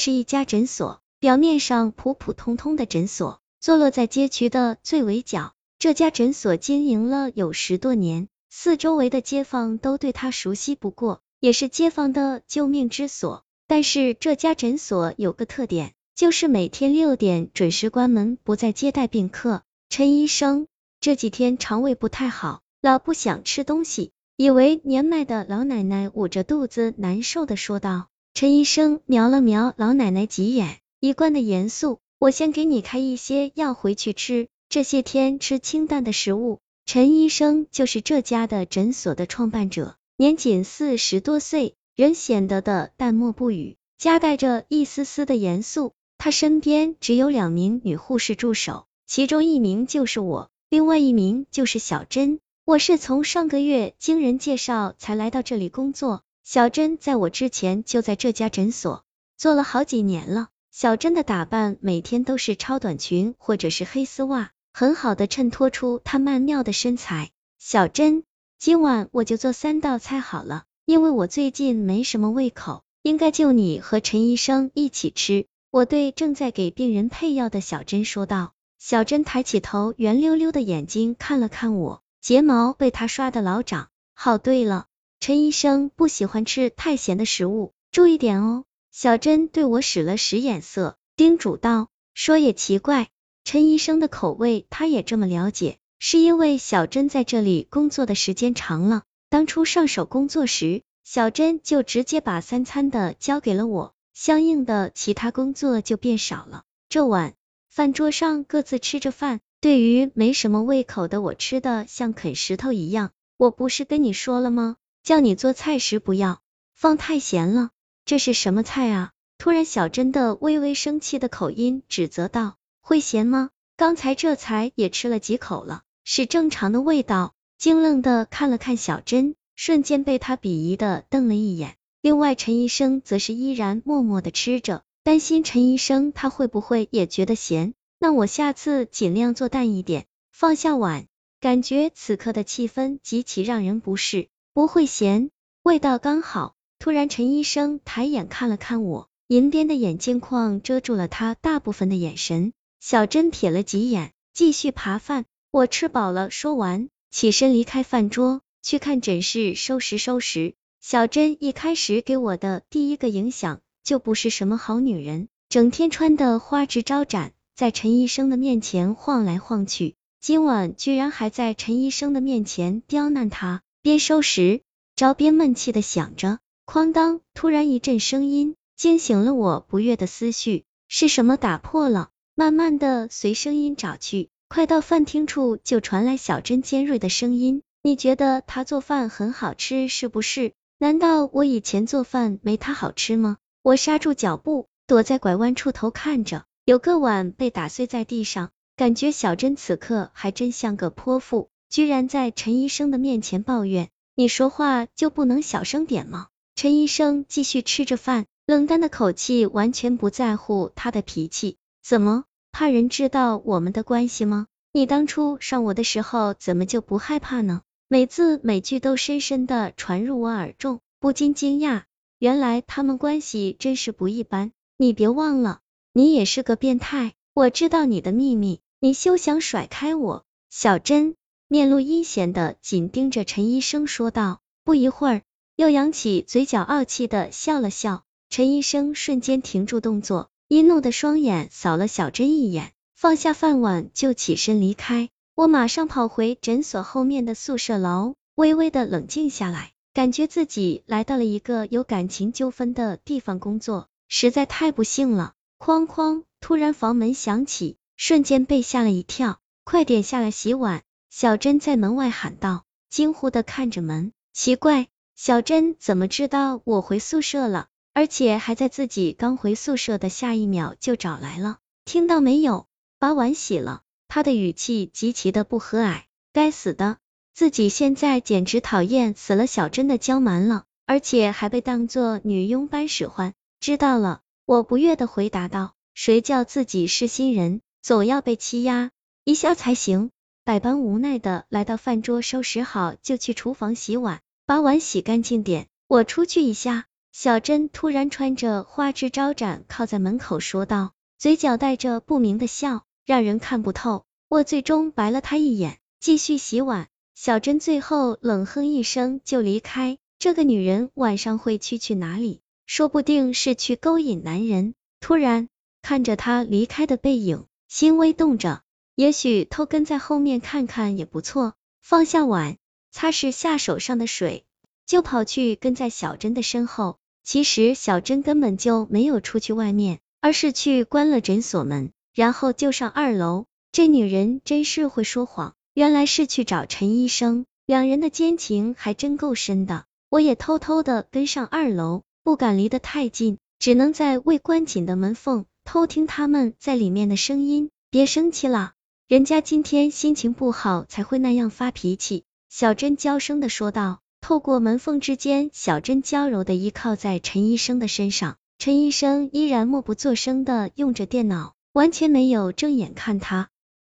是一家诊所，表面上普普通通的诊所，坐落在街区的最围角。这家诊所经营了有十多年，四周围的街坊都对他熟悉不过，也是街坊的救命之所。但是这家诊所有个特点，就是每天六点准时关门，不再接待病客。陈医生这几天肠胃不太好，老不想吃东西。以为年迈的老奶奶捂着肚子难受的说道。陈医生瞄了瞄老奶奶几眼，一贯的严肃。我先给你开一些药回去吃，这些天吃清淡的食物。陈医生就是这家的诊所的创办者，年仅四十多岁，人显得的淡漠不语，夹带着一丝丝的严肃。他身边只有两名女护士助手，其中一名就是我，另外一名就是小珍。我是从上个月经人介绍才来到这里工作，小珍在我之前就在这家诊所做了好几年了。小珍的打扮每天都是超短裙或者是黑丝袜，很好的衬托出她曼妙的身材。小珍，今晚我就做三道菜好了，因为我最近没什么胃口，应该就你和陈医生一起吃。我对正在给病人配药的小珍说道。小珍抬起头，圆溜溜的眼睛看了看我。睫毛被他刷的老长。好，对了，陈医生不喜欢吃太咸的食物，注意点哦。小珍对我使了使眼色，叮嘱道。说也奇怪，陈医生的口味他也这么了解，是因为小珍在这里工作的时间长了。当初上手工作时，小珍就直接把三餐的交给了我，相应的其他工作就变少了。这晚饭桌上各自吃着饭。对于没什么胃口的我，吃的像啃石头一样。我不是跟你说了吗？叫你做菜时不要放太咸了。这是什么菜啊？突然，小珍的微微生气的口音指责道：“会咸吗？刚才这才也吃了几口了，是正常的味道。”惊愣的看了看小珍，瞬间被他鄙夷的瞪了一眼。另外，陈医生则是依然默默的吃着，担心陈医生他会不会也觉得咸。那我下次尽量做淡一点。放下碗，感觉此刻的气氛极其让人不适。不会咸，味道刚好。突然，陈医生抬眼看了看我，银边的眼镜框遮住了他大部分的眼神。小珍瞥了几眼，继续扒饭。我吃饱了，说完，起身离开饭桌，去看诊室收拾收拾。小珍一开始给我的第一个影响就不是什么好女人，整天穿的花枝招展。在陈医生的面前晃来晃去，今晚居然还在陈医生的面前刁难他。边收拾着边闷气的想着，哐当！突然一阵声音惊醒了我不悦的思绪，是什么打破了？慢慢的随声音找去，快到饭厅处就传来小珍尖锐的声音：“你觉得他做饭很好吃是不是？难道我以前做饭没他好吃吗？”我刹住脚步，躲在拐弯处头看着。有个碗被打碎在地上，感觉小珍此刻还真像个泼妇，居然在陈医生的面前抱怨。你说话就不能小声点吗？陈医生继续吃着饭，冷淡的口气完全不在乎他的脾气。怎么，怕人知道我们的关系吗？你当初上我的时候怎么就不害怕呢？每字每句都深深的传入我耳中，不禁惊讶，原来他们关系真是不一般。你别忘了。你也是个变态，我知道你的秘密，你休想甩开我。小珍面露阴险的紧盯着陈医生说道，不一会儿又扬起嘴角傲气的笑了笑。陈医生瞬间停住动作，阴怒的双眼扫了小珍一眼，放下饭碗就起身离开。我马上跑回诊所后面的宿舍楼，微微的冷静下来，感觉自己来到了一个有感情纠纷的地方工作，实在太不幸了。哐哐！突然房门响起，瞬间被吓了一跳。快点下来洗碗！小珍在门外喊道，惊呼的看着门。奇怪，小珍怎么知道我回宿舍了？而且还在自己刚回宿舍的下一秒就找来了？听到没有？把碗洗了。他的语气极其的不和蔼。该死的，自己现在简直讨厌死了小珍的娇蛮了，而且还被当做女佣般使唤。知道了。我不悦的回答道：“谁叫自己是新人，总要被欺压一下才行。”百般无奈的来到饭桌，收拾好就去厨房洗碗，把碗洗干净点。我出去一下。小珍突然穿着花枝招展，靠在门口说道，嘴角带着不明的笑，让人看不透。我最终白了他一眼，继续洗碗。小珍最后冷哼一声就离开。这个女人晚上会去去哪里？说不定是去勾引男人。突然看着他离开的背影，心微动着。也许偷跟在后面看看也不错。放下碗，擦拭下手上的水。就跑去跟在小珍的身后。其实小珍根本就没有出去外面，而是去关了诊所门，然后就上二楼。这女人真是会说谎，原来是去找陈医生。两人的奸情还真够深的。我也偷偷的跟上二楼，不敢离得太近，只能在未关紧的门缝偷听他们在里面的声音。别生气了，人家今天心情不好才会那样发脾气。小珍娇声的说道。透过门缝之间，小珍娇柔的依靠在陈医生的身上，陈医生依然默不作声的用着电脑，完全没有正眼看他。